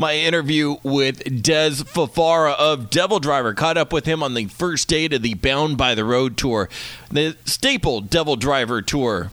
My interview with Dez Fafara of Devil Driver caught up with him on the first date of the Bound by the Road tour, the staple Devil Driver tour.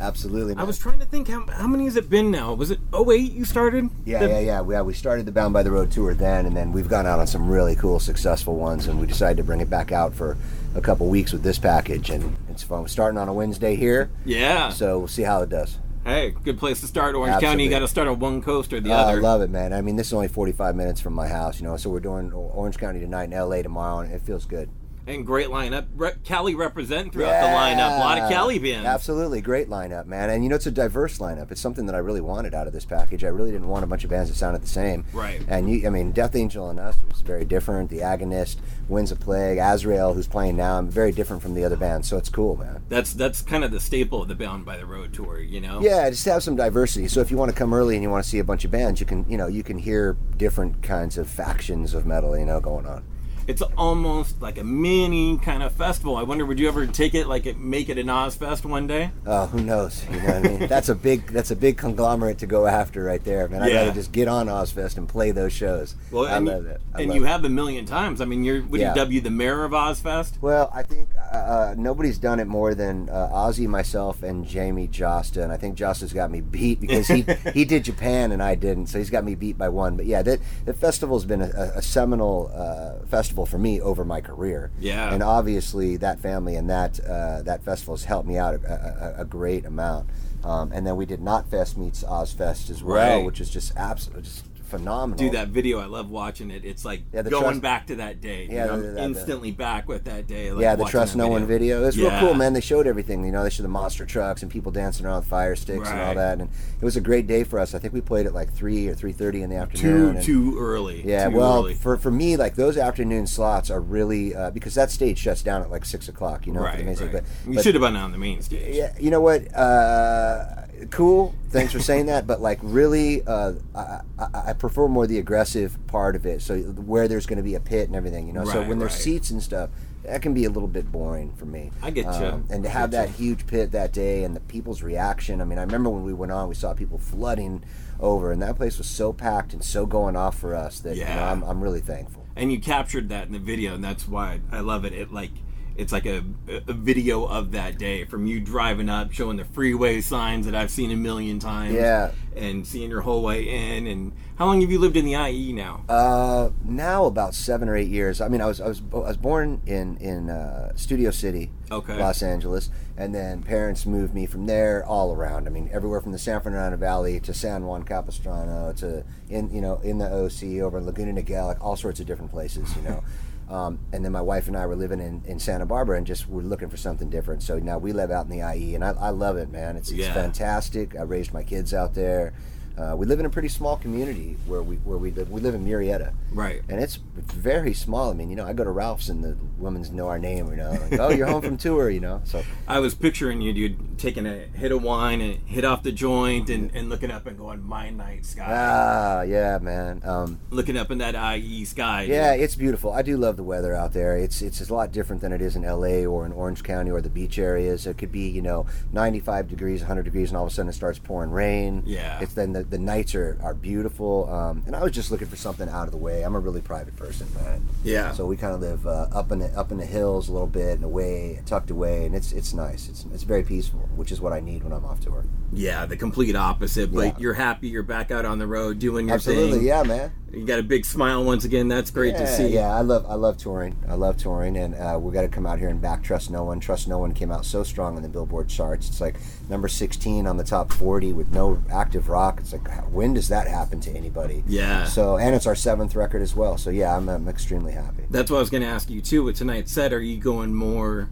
Absolutely. I was trying to think how, how many has it been now? Was it 08 you started? Yeah, The- yeah, yeah. We, yeah, we started the Bound by the Road tour then, and then we've gone out on some really cool, successful ones, and we decided to bring it back out for a couple weeks with this package, and it's fun. We're starting on a Wednesday here, Yeah. so we'll see how it does. Hey, good place to start. Orange County, you got to start on one coast or the oh, other. I love it, man. I mean, this is only 45 minutes from my house, you know, so we're doing Orange County tonight and LA tomorrow, and it feels good. And great lineup. Re- Cali represent throughout the lineup. A lot of Cali bands. Absolutely, great lineup, man. And you know, it's a diverse lineup. It's something that I really wanted out of this package. I really didn't want a bunch of bands that sounded the same. Right. And you, I mean, Death Angel and us was very different. The Agonist, Winds of Plague, Azrael, who's playing now, I'm very different from the other bands. So it's cool, man. That's that's kind of the staple of the Bound by the Road tour, you know. Yeah, just have some diversity. So if you want to come early and you want to see a bunch of bands, you can, you know, you can hear different kinds of factions of metal, you know, going on. It's almost like a mini kind of festival. I wonder, would you ever take it like it, make it an Ozzfest one day? Oh, who knows? You know what I mean? That's a big that's a big conglomerate to go after right there, man. I'd Yeah. rather just get on Ozzfest and play those shows. Well, I and, love you, it. I and love you it. have a million times. I mean, you're would Yeah. you dub you the mayor of Ozzfest? Well, I think uh, uh, nobody's done it more than uh, Ozzy, myself, and Jamey Jasta, and I think Jasta's got me beat because he he did Japan and I didn't, so he's got me beat by one. But yeah, that the festival's been a, a seminal uh, festival for me over my career. Yeah. and obviously that family and that uh, that festival has helped me out a, a, a great amount. Um, and then we did Knotfest meets Ozzfest as well, Right. which is just absolutely just phenomenal. Do that video. I love watching it. It's like Yeah, going trust- back to that day. Yeah, know, the- the- the- instantly back with that day. Like yeah, the Trust No One video. It was real cool, man. They showed everything. You know, they showed the monster trucks and people dancing around with fire sticks and all that. And it was a great day for us. I think we played at like three or three thirty in the Too afternoon. and- too early. yeah, Too well, early. for for me, like those afternoon slots are really uh, because that stage shuts down at like six o'clock. You know, for right, right. But, you should have been on the main stage. yeah, you know what? Uh, cool. Thanks for saying that. But like, really, uh, I, I, prefer more the aggressive part of it. So where there's going to be a pit and everything, you know. so Right, when there's right. seats and stuff, that can be a little bit boring for me. Um, I get ya. And to have that huge pit that day and the people's reaction. I mean, I remember when we went on, we saw people flooding over, and that place was so packed and so going off for us that you know, Yeah. I'm, I'm really thankful. and you captured that in the video, and that's why I love it. It like it's like a, a video of that day from you driving up, showing the freeway signs that I've seen a million times. Yeah. and seeing your whole way in. And how long have you lived in the IE now? Uh, now about seven or eight years. I mean, I was I was I was born in in uh, Studio City, Okay. Los Angeles, and then parents moved me from there all around. I mean, everywhere from the San Fernando Valley to San Juan Capistrano to in you know in the OC over in Laguna Niguel, like all sorts of different places, you know. Um, and then my wife and I were living in, in Santa Barbara and just were looking for something different. So now we live out in the IE, and I, I love it, man. It's, it's Yeah. fantastic. I raised my kids out there. Uh, we live in a pretty small community where we where we live. We live in Murrieta, Right. and it's very small. I mean, you know, I go to Ralph's and the women's know our name. You know, like, oh, you're home from tour. You know, so I was picturing you, dude, taking a hit of wine and hit off the joint and, and looking up and going, my night sky. ah, yeah, man. Um, looking up in that IE sky. yeah, it's beautiful. I do love the weather out there. It's it's a lot different than it is in LA or in Orange County or the beach areas. It could be you know 95 degrees, 100 degrees, and all of a sudden it starts pouring rain. Yeah. It's then the, the nights are are beautiful. Um, and I was just looking for something out of the way. I'm a really private person, man. Yeah. So we kind of live uh, up in the up in the hills a little bit and away, tucked away, and it's it's nice. It's it's very peaceful, which is what I need when I'm off tour. Yeah, the complete opposite. But Yeah. you're happy. You're back out on the road doing your Absolutely, thing. yeah, man. You got a big smile once again. That's great yeah, to see. Yeah, I love I love touring. I love touring, and uh, we got to come out here and back Trust No One. Trust No One came out so strong in the Billboard charts. It's like number 16 on the top 40 with no active rock. It's like when does that happen to anybody? Yeah. So and it's our seventh record as well. So yeah, I'm, I'm extremely happy. That's what I was going to ask you too. With tonight's set, are you going more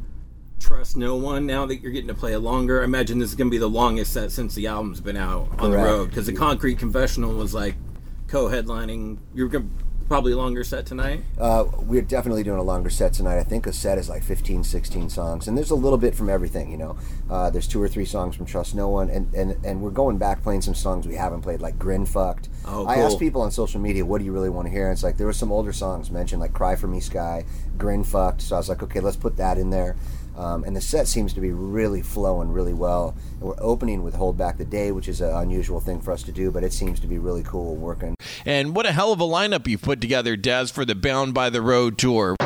trust no one now that you're getting to play it longer? I imagine this is going to be the longest set since the album's been out on the road because the Concrete Confessional was like co-headlining. You're to probably a longer set tonight. Uh, we're definitely doing a longer set tonight. I think a set is like 15, 16 songs, and there's a little bit from everything. You know, uh, there's two or three songs from Trust No One, and, and and we're going back playing some songs we haven't played, like Grinfucked. Oh, I asked people on social media, "What do you really want to hear?" And it's like there were some older songs mentioned, like Cry for Me Sky, Grinfucked. So I was like, okay, let's put that in there. Um, and the set seems to be really flowing really well. And we're opening with Hold Back the Day, which is an unusual thing for us to do, but it seems to be really cool working. And what a hell of a lineup you've put together, Daz, for the Bound by the Road tour.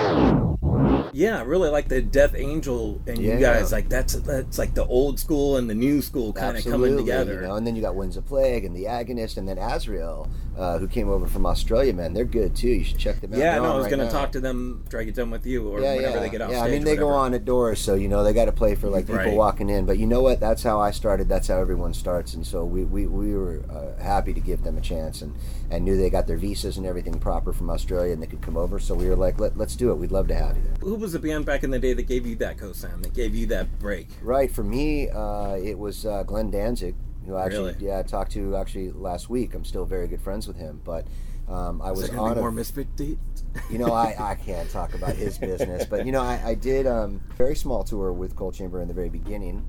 Yeah, I really like the Death Angel and Yeah. you guys. Like that's that's like the old school and the new school kind of coming together. You know? And then you got Winds of Plague and The Agonist, and then Azrael, uh, who came over from Australia, man. They're good too. You should check them out. yeah, no, I was right going to now. talk to them after I get done with you, or yeah, whenever yeah. they get off yeah. I mean, they go on at doors, so you know they got to play for like people Right. walking in. But you know what? That's how I started. That's how everyone starts, and so we we, we were uh, happy to give them a chance, and and knew they got their visas and everything proper from Australia, and they could come over. So we were like, Let, let's do it. We'd love to have you. Who was the band back in the day that gave you that co-sound, that gave you that break? Right for me, uh, it was uh, Glenn Danzig, who I actually Really? yeah I talked to actually last week. I'm still very good friends with him, but. Um, I Was was on a- more Misfit dates? you know, I, I can't talk about his business, but you know, I, I did um, very small tour with Coal Chamber in the very beginning,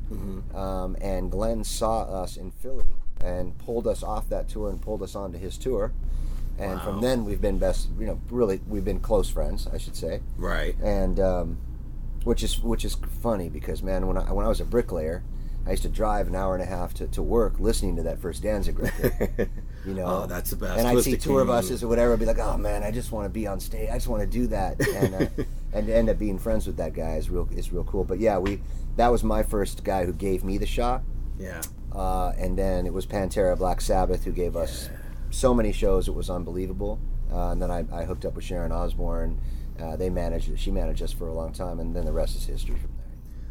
um, and Glenn saw us in Philly and pulled us off that tour and pulled us onto his tour, and Wow. from then we've been best, you know, really we've been close friends, I should say, Right. and um, which is which is funny because man, when I when I was a bricklayer. I used to drive an hour and a half to, to work listening to that first Danzig record. You know, Oh, that's the best. And I'd see tour buses or whatever, I'd be like, "Oh man, I just want to be on stage. I just want to do that." And uh, and to end up being friends with that guy is real is real cool. But yeah, we that was my first guy who gave me the shot, Yeah. uh, and then it was Pantera, Black Sabbath, who gave us so many shows. It was unbelievable. Uh, and then I, I hooked up with Sharon Osbourne. Uh, they managed she managed us for a long time, and then the rest is history from there.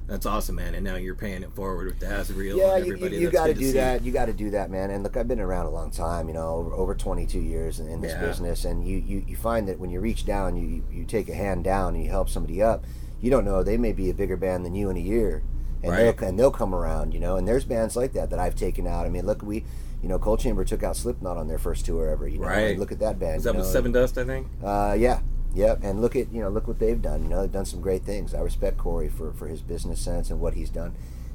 That's awesome, man. And now you're paying it forward with the Azrael Yeah, you, you, you got to do that. You got to do that, man. And look, I've been around a long time. You know, over, over 22 years in, in this Yeah. business, and you, you you find that when you reach down, you you take a hand down and you help somebody up. You don't know they may be a bigger band than you in a year, and Right. they'll and they'll come around. You know, and there's bands like that that I've taken out. I mean, look, we. You know, Coal Chamber took out Slipknot on their first tour ever. You know, Right. and look at that band. Is that you with know, Sevendust? I think. uh, yeah, yep. And look at you know look what they've done. You know they've done some great things. I respect Corey for for his business sense and what he's done.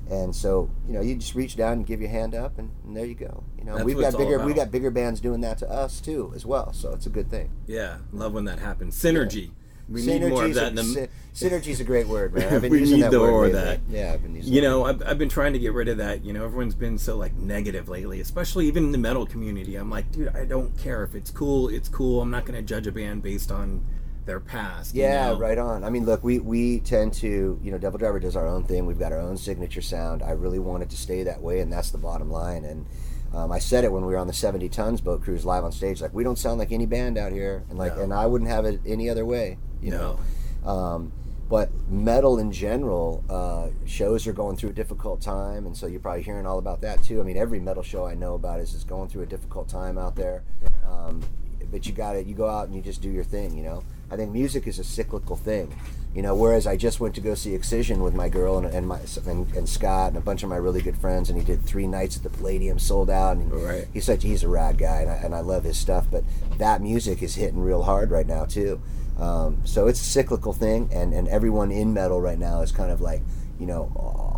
And so you know you just reach down and give your hand up, and, and there you go. You know That's we've got bigger we got bigger bands doing that to us too as well. So it's a good thing. Yeah, love when that happens. Synergy. We need more of that. a- In the, sy- synergy's a great word, man. I've been using that the word lately. that. Yeah, I've been using. you that. know, I've, I've been trying to get rid of that. You know, everyone's been so like negative lately, especially even in the metal community. I'm like, dude, I don't care if it's cool. It's cool. I'm not going to judge a band based on their past. you Yeah, know? right on. I mean, look, we we tend to, you know, Devil Driver does our own thing. We've got our own signature sound. I really want it to stay that way, and that's the bottom line. And um, I said it when we were on the 70 tons boat cruise live on stage, like we don't sound like any band out here, and like, No. and I wouldn't have it any other way, you No. know. Um, but metal in general, uh, shows are going through a difficult time, and so you're probably hearing all about that too. I mean, every metal show I know about is is going through a difficult time out there. Um, but you got to You go out and you just do your thing. You know. I think music is a cyclical thing. You know. Whereas I just went to go see Excision with my girl and and my and, and Scott and a bunch of my really good friends, and he did three nights at the Palladium, sold out. And Right. he's such he's a rad guy, and I, and I love his stuff. But that music is hitting real hard right now too. Um, so it's a cyclical thing, and and everyone in metal right now is kind of like you know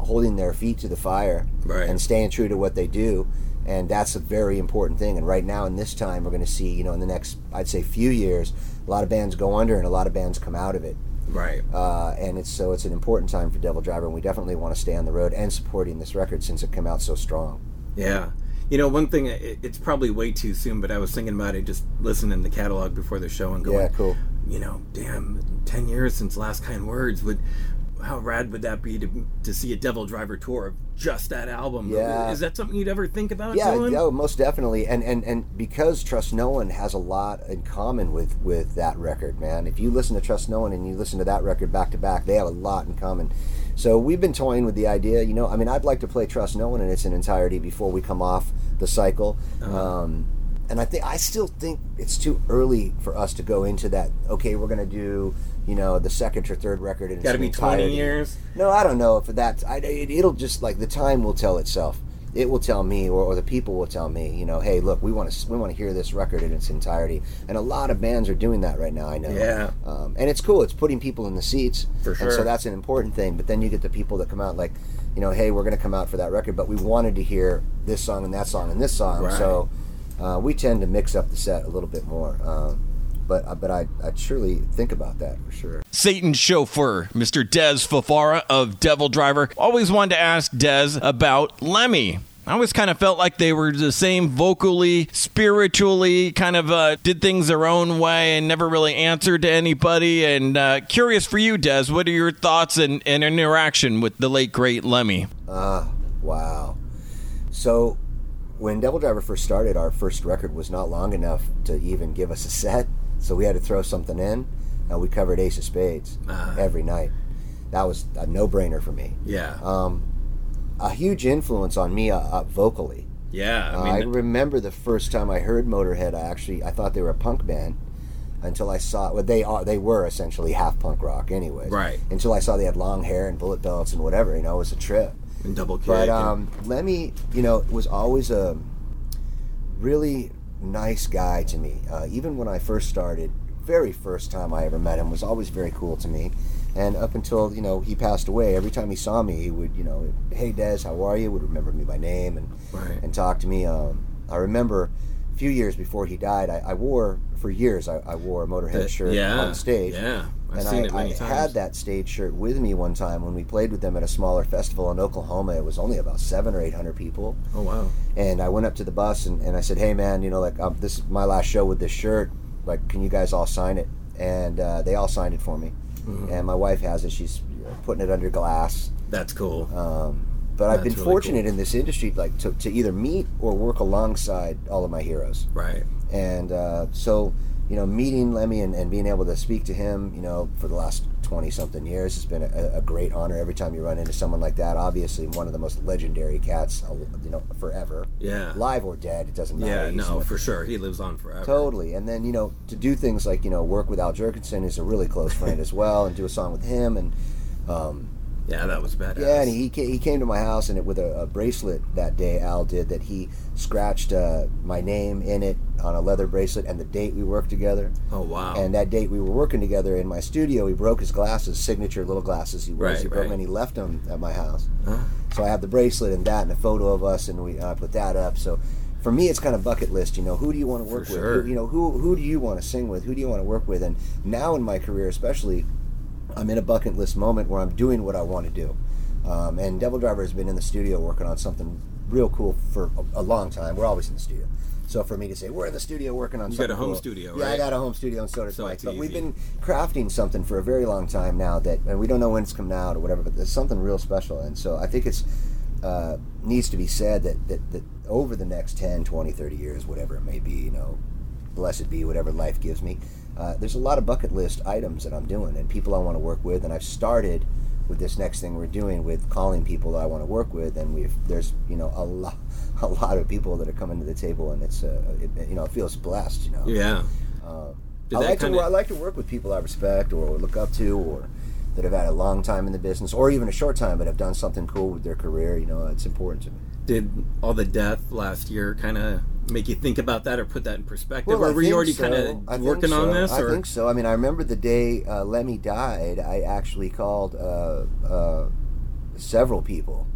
holding their feet to the fire Right. and staying true to what they do. And that's a very important thing. And right now, in this time, we're going to see, you know, in the next, I'd say, few years, a lot of bands go under and a lot of bands come out of it. Right. Uh, and it's so it's an important time for Devil Driver, and we definitely want to stay on the road and supporting this record since it came out so strong. Yeah. You know, one thing, it's probably way too soon, but I was thinking about it just listening to the catalog before the show and going, Yeah, cool. you know, damn, 10 years since Last Kind Words. Would How rad would that be to, to see a Devil Driver tour of just that album? Yeah. Is that something you'd ever think about Yeah, doing? no, most definitely. And and and because Trust No One has a lot in common with with that record, man. If you listen to Trust No One and you listen to that record back to back, they have a lot in common. So we've been toying with the idea. You know, I mean, I'd like to play Trust No One in its entirety before we come off the cycle. Um, and I think I still think it's too early for us to go into that. Okay, we're gonna do you know the second or third record in its Got to be 20 years. No, I don't know if that. I, it, it'll just like the time will tell itself. It will tell me, or, or the people will tell me. You know, hey, look, we want to we want to hear this record in its entirety, and a lot of bands are doing that right now. I know. Yeah. Um, and it's cool. It's putting people in the seats. For And sure. so that's an important thing. But then you get the people that come out like, you know, hey, we're going to come out for that record, but we wanted to hear this song and that song and this song. Right. So uh, we tend to mix up the set a little bit more. Um, but uh, but I I'd surely think about that for sure. Satan's chauffeur, Mr. Dez Fafara of Devil Driver, always wanted to ask Dez about Lemmy. I always kind of felt like they were the same vocally, spiritually, kind of uh, did things their own way and never really answered to anybody. And uh, curious for you, Dez, what are your thoughts and, and interaction with the late, great Lemmy? Ah, wow. So, when Devil Driver first started, our first record was not long enough to even give us a set, so we had to throw something in, and we covered Ace of Spades Ah. every night. That was a no-brainer for me. Yeah. Um, a huge influence on me uh, uh, vocally. yeah. Uh, I I remember the first time I heard Motorhead. I actually I thought they were a punk band until I saw. Well, they are. They were essentially half punk rock, anyways. Right. Until I saw they had long hair and bullet belts and whatever. You know, it was a trip. And double kick. But and- um, Lemmy, you know, was always a really nice guy to me. Uh, even when I first started, very first time I ever met him, was always very cool to me. And up until you know he passed away, every time he saw me, he would you know, hey Dez, how are you? Would remember me by name and Right. and talk to me. Um, I remember few years before he died, I, I wore for years I, I wore a Motorhead The- shirt yeah, on stage. yeah. I've and seen I, it many I times. had that stage shirt with me one time when we played with them at a smaller festival in Oklahoma. It was only about seven or eight hundred people, oh wow. and I went up to the bus and, and I said, "Hey man, you know, like um, this is my last show with this shirt. Like, can you guys all sign it?" And uh, they all signed it for me. Mm-hmm. And my wife has it. She's putting it under glass. That's cool. Um, but I've been really fortunate cool. in this industry, like to, to either meet or work alongside all of my heroes. right. And uh, so, you know, meeting Lemmy and, and being able to speak to him, you know, for the last 20 something years has been a, a great honor. Every time you run into someone like that, obviously one of the most legendary cats, uh, you know, forever. Yeah. Live or dead, it doesn't matter. Yeah. No, for sure. He lives on forever. Totally. And then, you know, to do things like, you know, work with Al Jourgensen is a really close friend as well, and do a song with him. And, um, Yeah, that was badass. yeah, and he, ca- he came to my house and it with a, a bracelet that day. Al did that. He scratched uh, my name in it on a leather bracelet and the date we worked together. Oh wow. And that date we were working together in my studio, he broke his glasses, signature little glasses he wears. Right, he broke right. them and he left them at my house. Huh? So I have the bracelet and that and a photo of us, and we uh, put that up. So for me, it's kind of bucket list. You know, who do you want to work with? sure. Who, you know, who who do you want to sing with? Who do you want to work with? And now in my career, especially, I'm in a bucket list moment where I'm doing what I want to do. Um, and Devil Driver has been in the studio working on something real cool for a, a long time. We're always in the studio. So for me to say we're in the studio working on something. You got a home cool- studio, right? yeah, I got a home studio, and so does So Mike. But we've been crafting something for a very long time now that, and we don't know when it's coming out or whatever. But there's something real special, and so I think it's uh, needs to be said that, that that over the next 10, 20, 30 years, whatever it may be, you know, blessed be whatever life gives me. Uh, there's a lot of bucket list items that I'm doing, and people I want to work with, and I've started with this next thing we're doing with calling people that I want to work with, and we've there's you know a lot a lot of people that are coming to the table, and it's uh, it, you know it feels blessed, you know. yeah. Uh, I like to kinda- I like to work with people I respect or look up to or that have had a long time in the business or even a short time but have done something cool with their career. You know, it's important to me. Did all the death last year kind of make you think about that or put that in perspective, Well, or were you already so. kind of working on so. this? I think so. I mean, I remember the day uh, Lemmy died. I actually called uh, uh, several people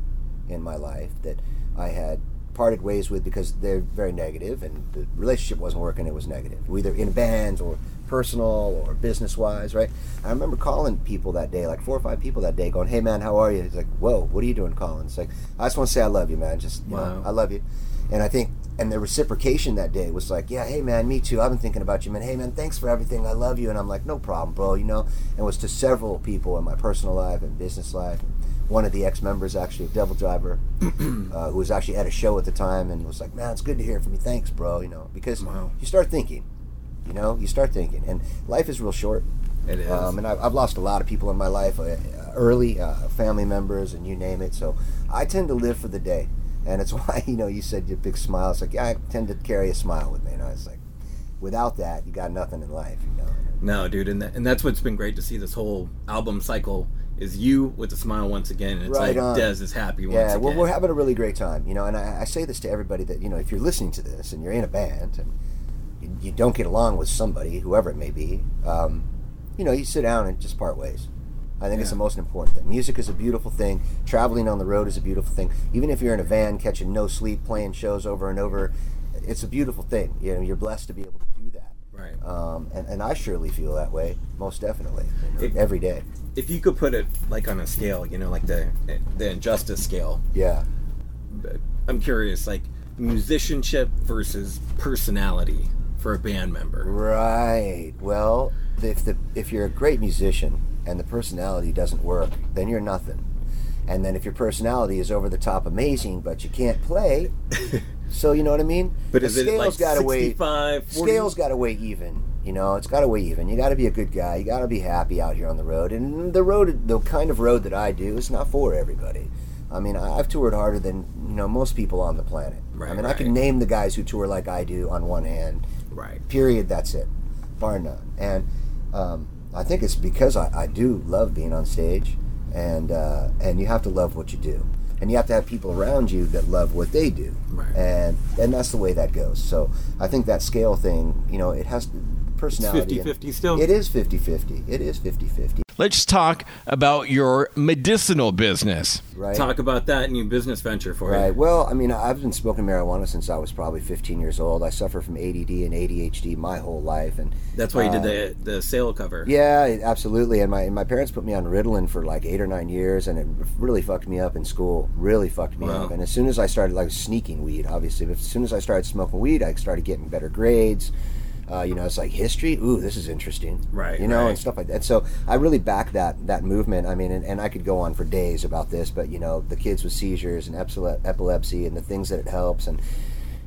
in my life that I had parted ways with because they're very negative and the relationship wasn't working. It was negative, either in bands or personal or business wise, right? I remember calling people that day, like four or five people that day, going, "Hey man, how are you?" He's like, "Whoa, what are you doing, calling?" It's like, I just want to say I love you, man. Just you Wow. know, I love you. And I think, and the reciprocation that day was like, yeah, hey man, me too. I've been thinking about you, man. Hey man, thanks for everything. I love you. And I'm like, no problem, bro. You know, and it was to several people in my personal life and business life. One of the ex members actually of Devil Driver, uh, who was actually at a show at the time, and was like, man, it's good to hear from you. Thanks, bro. You know, because Wow. you start thinking, you know, you start thinking, and life is real short. it is. Um, and I've, I've lost a lot of people in my life uh, early, uh, family members, and you name it. So I tend to live for the day, and it's why you know you said your big smile. It's like yeah, I tend to carry a smile with me. and I was like without that, you got nothing in life. You know. no, dude, and that, and that's what's been great to see this whole album cycle is you with a smile once again. And it's Right like on. Dez is happy once Yeah, again. well, we're having a really great time, you know. And I, I say this to everybody that you know, if you're listening to this and you're in a band and you, don't get along with somebody, whoever it may be, um, you know, you sit down and just part ways. I think it's the most important thing. Music is a beautiful thing. Traveling on the road is a beautiful thing. Even if you're in a van catching no sleep, playing shows over and over, it's a beautiful thing. You know, you're blessed to be able to do that. Right. Um, and, and I surely feel that way, most definitely, you know, It- every day. If you could put it like on a scale, you know, like the the injustice scale. Yeah. I'm curious, like musicianship versus personality for a band member. Right. Well, if the if you're a great musician and the personality doesn't work, then you're nothing. And then if your personality is over the top amazing, but you can't play, so you know what I mean. But the is it like gotta weigh 65, 40? scales got to weigh even. You know, it's got to weigh even. You got to be a good guy. You got to be happy out here on the road. And the road, the kind of road that I do, is not for everybody. I mean, I've toured harder than you know most people on the planet. Right, I mean, I can name the guys who tour like I do on one hand. Right. Period. That's it, bar none. And um, I think it's because I, I do love being on stage, and uh, and you have to love what you do, and you have to have people around you that love what they do, Right. and and that's the way that goes. So I think that scale thing, you know, it has personality. and- 50-50 still? It is 50-50. It is 50-50. Let's talk about your medicinal business. Right. Talk about that new business venture for Right. you. Right. Well, I mean, I've been smoking marijuana since I was probably 15 years old. I suffer from ADD and ADHD my whole life, and That's why you uh, did the the sale cover. Yeah, absolutely. And my and my parents put me on Ritalin for like eight or nine years, and it really fucked me up in school. Really fucked me Wow. up. And as soon as I started like sneaking weed, obviously, but as soon as I started smoking weed, I started getting better grades. Uh, you know, it's like history. Ooh, this is interesting. Right, You know, right. and stuff like that. So I really back that that movement. I mean, and, and I could go on for days about this, but you know, the kids with seizures and epilepsy and the things that it helps and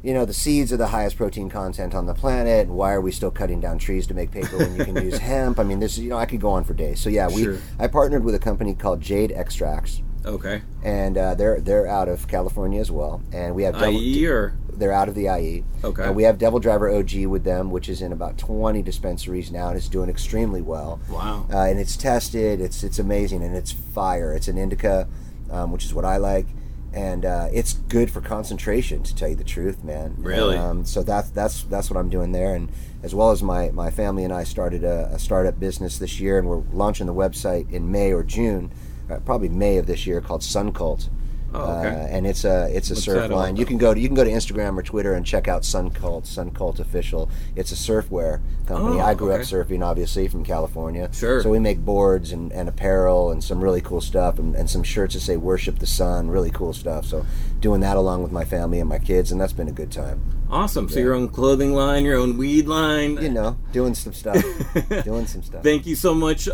you know, the seeds are the highest protein content on the planet. And why are we still cutting down trees to make paper when you can use hemp? I mean, this, you know, I could go on for days. So yeah, we, Sure. I partnered with a company called Jade Extracts, Okay. and uh, they're they're out of California as well. And we have IE or they're out of the IE. Okay. And we have Devil Driver OG with them, which is in about 20 dispensaries now, and it's doing extremely well. wow. Uh, and it's tested. It's it's amazing, and it's fire. It's an indica, um, which is what I like, and uh, it's good for concentration. To tell you the truth, man. Really? Um, so that's that's that's what I'm doing there, and as well as my my family and I started a, a startup business this year, and we're launching the website in May or June, uh, probably May of this year, called Sun Cult. Oh, okay. Uh, and it's a it's a What's surf line. You can go to you can go to Instagram or Twitter and check out Sun Cult, Sun Cult official. It's a surfwear company. Oh, I grew okay. up surfing, obviously from California. Sure. So we make boards and, and apparel and some really cool stuff and, and some shirts that say "Worship the Sun." Really cool stuff. So doing that along with my family and my kids, and that's been a good time. Awesome. So your own clothing line, your own weed line. You know, doing some stuff, doing some stuff. Thank you so much